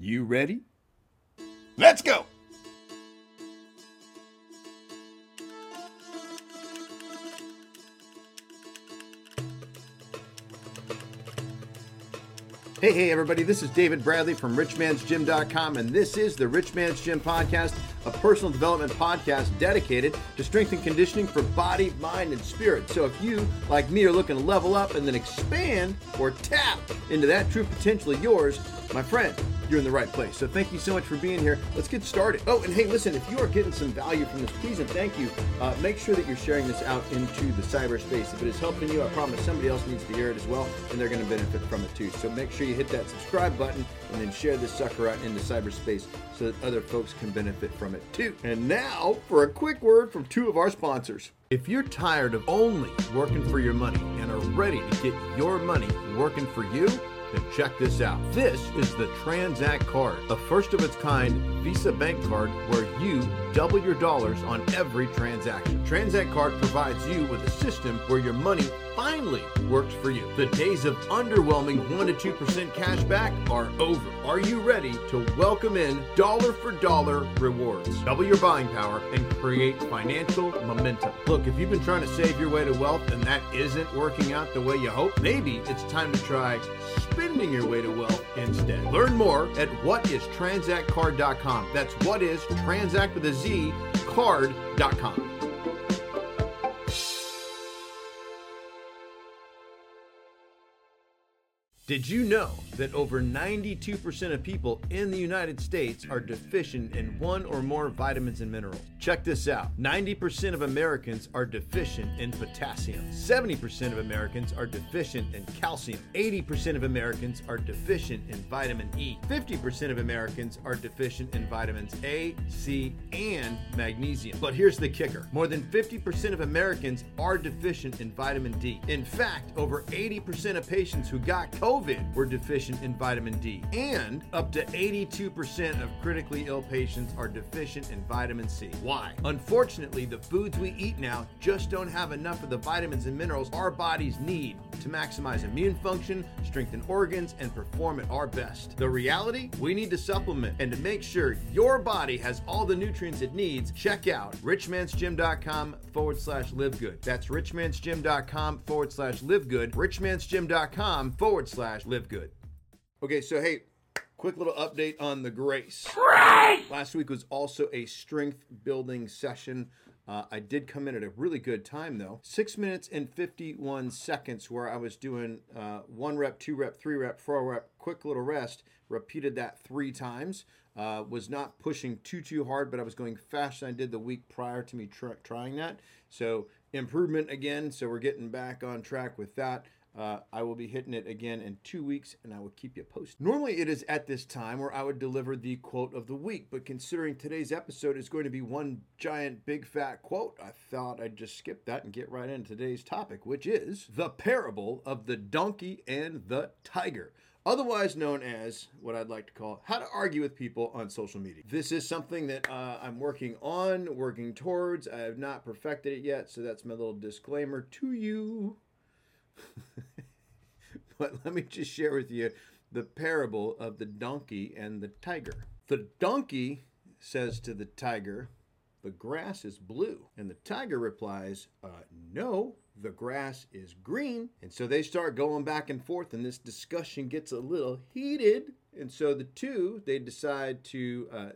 You ready? Let's go! Hey, hey, everybody, this is David Bradley from RichMan'sGym.com, and this is the Rich Man's Gym Podcast, a personal development podcast dedicated to strength and conditioning for body, mind, and spirit. So if you, like me, are looking to level up and then expand or tap into that true potential of yours, my friend, you're in the right place. So thank you so much for being here. Let's get started. Oh, and hey, listen, if you are getting some value from this, please and thank you. Uh, make sure that you're sharing this out into the cyberspace. If it is helping you, I promise somebody else needs to hear it as well, and they're going to benefit from it too. So make sure you hit that subscribe button and then share this sucker out into cyberspace so that other folks can benefit from it too. And now for a quick word from two of our sponsors. If you're tired of only working for your money and are ready to get your money working for you, then check this out. This is the Tranzact card, a first of its kind Visa bank card where you double your dollars on every transaction. Tranzact card provides you with a system where your money finally works for you. The days of underwhelming 1 to 2% cash back are over. Are you ready to welcome in dollar for dollar rewards? Double your buying power and create financial momentum. Look, if you've been trying to save your way to wealth and that isn't working out the way you hope, maybe it's time to try spending your way to wealth instead. Learn more at whatistranzactcard.com. That's what is transact with a Z card.com. Did you know that over 92% of people in the United States are deficient in one or more vitamins and minerals? Check this out 90% of Americans are deficient in potassium, 70% of Americans are deficient in calcium, 80% of Americans are deficient in vitamin E, 50% of Americans are deficient in vitamins A, C, and magnesium. But here's the kicker more than 50% of Americans are deficient in vitamin D. In fact, over 80% of patients who got COVID COVID were deficient in vitamin D, and up to 82% of critically ill patients are deficient in vitamin C. Why? Unfortunately, the foods we eat now just don't have enough of the vitamins and minerals our bodies need to maximize immune function, strengthen organs, and perform at our best. The reality? We need to supplement, and to make sure your body has all the nutrients it needs, check out richmansgym.com forward slash live good. That's richmansgym.com forward slash live good, richmansgym.com forward slash slash live good. Okay, so hey, quick little update on the grace. Grace! Last week was also a strength building session. Uh, I did come in at a really good time though. Six minutes and 51 seconds, where I was doing uh, one rep, two rep, three rep, four rep, quick little rest. Repeated that three times. Uh, was not pushing too too hard, but I was going faster than I did the week prior to me tr- trying that. So improvement again. So we're getting back on track with that. Uh, I will be hitting it again in two weeks and I will keep you posted. Normally, it is at this time where I would deliver the quote of the week, but considering today's episode is going to be one giant big fat quote, I thought I'd just skip that and get right into today's topic, which is the parable of the donkey and the tiger otherwise known as what I'd like to call how to argue with people on social media. This is something that uh, I'm working on, working towards. I have not perfected it yet, so that's my little disclaimer to you. but let me just share with you the parable of the donkey and the tiger. The donkey says to the tiger, The grass is blue. And the tiger replies, uh, No, the grass is green. And so they start going back and forth, and this discussion gets a little heated. And so the two, they decide to uh,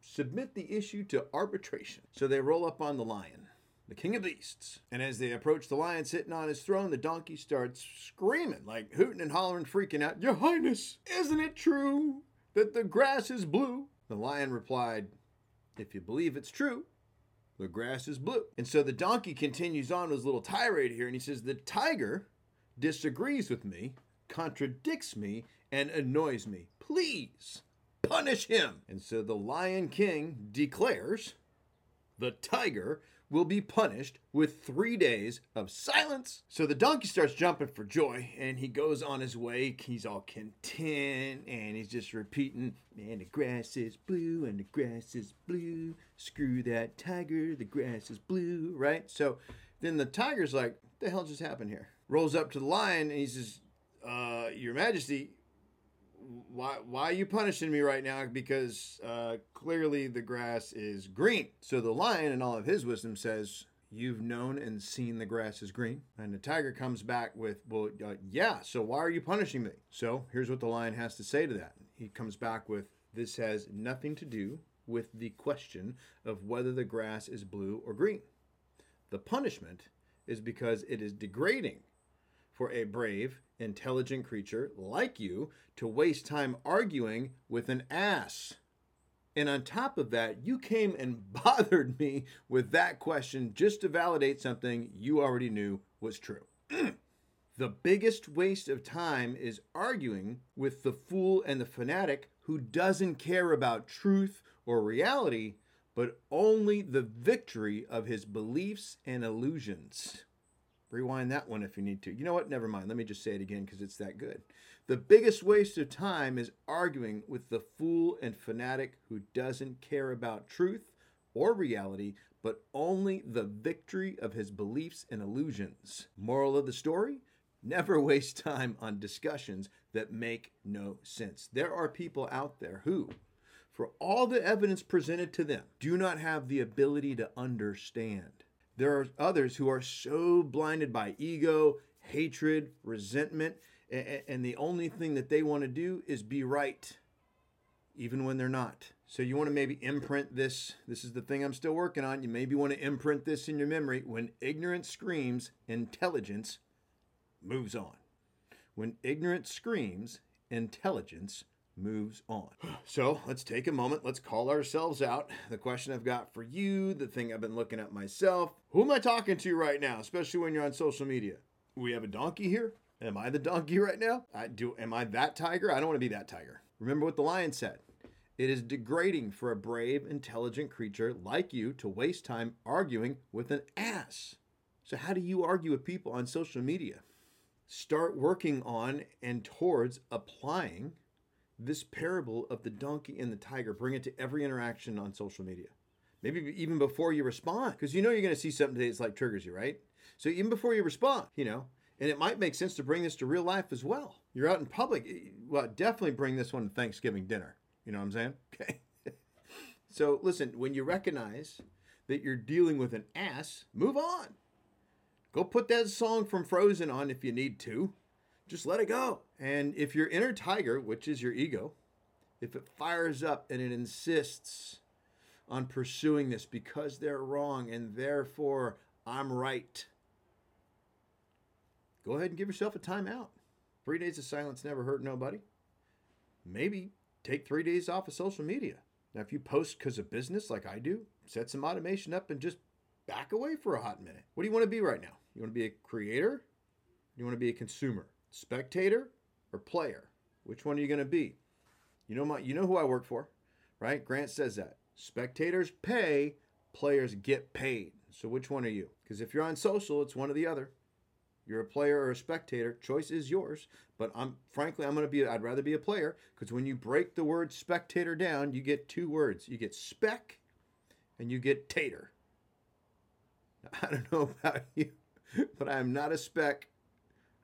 submit the issue to arbitration. So they roll up on the lion the king of beasts. And as they approach the lion sitting on his throne, the donkey starts screaming, like hooting and hollering, freaking out, Your Highness, isn't it true that the grass is blue? The lion replied, If you believe it's true, the grass is blue. And so the donkey continues on with his little tirade here, and he says, The tiger disagrees with me, contradicts me, and annoys me. Please punish him. And so the Lion King declares, The tiger will be punished with three days of silence. So the donkey starts jumping for joy and he goes on his way. He's all content and he's just repeating, Man, the grass is blue and the grass is blue. Screw that tiger, the grass is blue, right? So then the tiger's like, What the hell just happened here? Rolls up to the lion and he says, uh, Your Majesty, why why are you punishing me right now? Because uh, clearly the grass is green. So the lion, in all of his wisdom, says, "You've known and seen the grass is green." And the tiger comes back with, "Well, uh, yeah. So why are you punishing me?" So here's what the lion has to say to that. He comes back with, "This has nothing to do with the question of whether the grass is blue or green. The punishment is because it is degrading." For a brave, intelligent creature like you to waste time arguing with an ass. And on top of that, you came and bothered me with that question just to validate something you already knew was true. the biggest waste of time is arguing with the fool and the fanatic who doesn't care about truth or reality, but only the victory of his beliefs and illusions. Rewind that one if you need to. You know what? Never mind. Let me just say it again because it's that good. The biggest waste of time is arguing with the fool and fanatic who doesn't care about truth or reality, but only the victory of his beliefs and illusions. Moral of the story? Never waste time on discussions that make no sense. There are people out there who, for all the evidence presented to them, do not have the ability to understand. There are others who are so blinded by ego, hatred, resentment, and the only thing that they want to do is be right, even when they're not. So you want to maybe imprint this. This is the thing I'm still working on. You maybe want to imprint this in your memory. When ignorance screams, intelligence moves on. When ignorance screams, intelligence moves on. So let's take a moment. Let's call ourselves out. The question I've got for you, the thing I've been looking at myself. Who am I talking to right now, especially when you're on social media? We have a donkey here. Am I the donkey right now? I do. Am I that tiger? I don't want to be that tiger. Remember what the lion said. It is degrading for a brave, intelligent creature like you to waste time arguing with an ass. So, how do you argue with people on social media? Start working on and towards applying this parable of the donkey and the tiger, bring it to every interaction on social media. Maybe even before you respond, because you know you're going to see something today that's like triggers you, right? So even before you respond, you know, and it might make sense to bring this to real life as well. You're out in public, well, definitely bring this one to Thanksgiving dinner. You know what I'm saying? Okay. so listen, when you recognize that you're dealing with an ass, move on. Go put that song from Frozen on if you need to just let it go. And if your inner tiger, which is your ego, if it fires up and it insists on pursuing this because they're wrong and therefore I'm right, go ahead and give yourself a timeout. Three days of silence never hurt nobody. Maybe take three days off of social media. Now, if you post because of business like I do, set some automation up and just back away for a hot minute. What do you want to be right now? You want to be a creator? You want to be a consumer? Spectator or player? Which one are you going to be? You know my you know who I work for, right? Grant says that. Spectators pay, players get paid. So which one are you? Because if you're on social, it's one or the other. You're a player or a spectator. Choice is yours. But I'm frankly, I'm going to be. I'd rather be a player because when you break the word spectator down, you get two words. You get spec, and you get tater. I don't know about you, but I am not a spec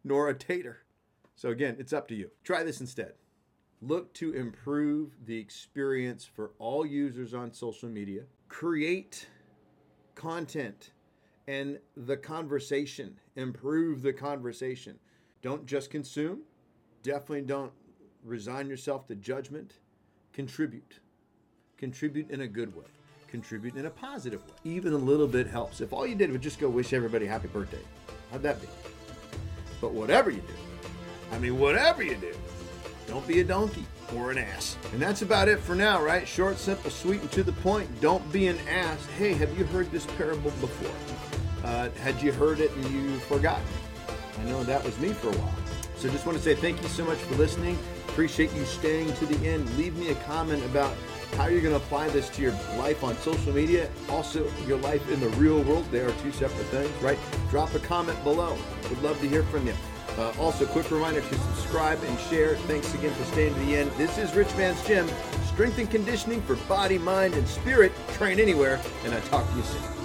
nor a tater. So again, it's up to you. Try this instead. Look to improve the experience for all users on social media. Create content and the conversation. Improve the conversation. Don't just consume. Definitely don't resign yourself to judgment. Contribute. Contribute in a good way. Contribute in a positive way. Even a little bit helps. If all you did was just go wish everybody happy birthday, how'd that be? But whatever you do, I mean, whatever you do, don't be a donkey or an ass. And that's about it for now, right? Short, simple, sweet, and to the point. Don't be an ass. Hey, have you heard this parable before? Uh, had you heard it and you forgotten? I know that was me for a while. So just want to say thank you so much for listening. Appreciate you staying to the end. Leave me a comment about how are you're going to apply this to your life on social media, also your life in the real world. They are two separate things, right? Drop a comment below. Would love to hear from you. Uh, also, quick reminder to subscribe and share. Thanks again for staying to the end. This is Rich Man's Gym, strength and conditioning for body, mind, and spirit. Train anywhere, and I talk to you soon.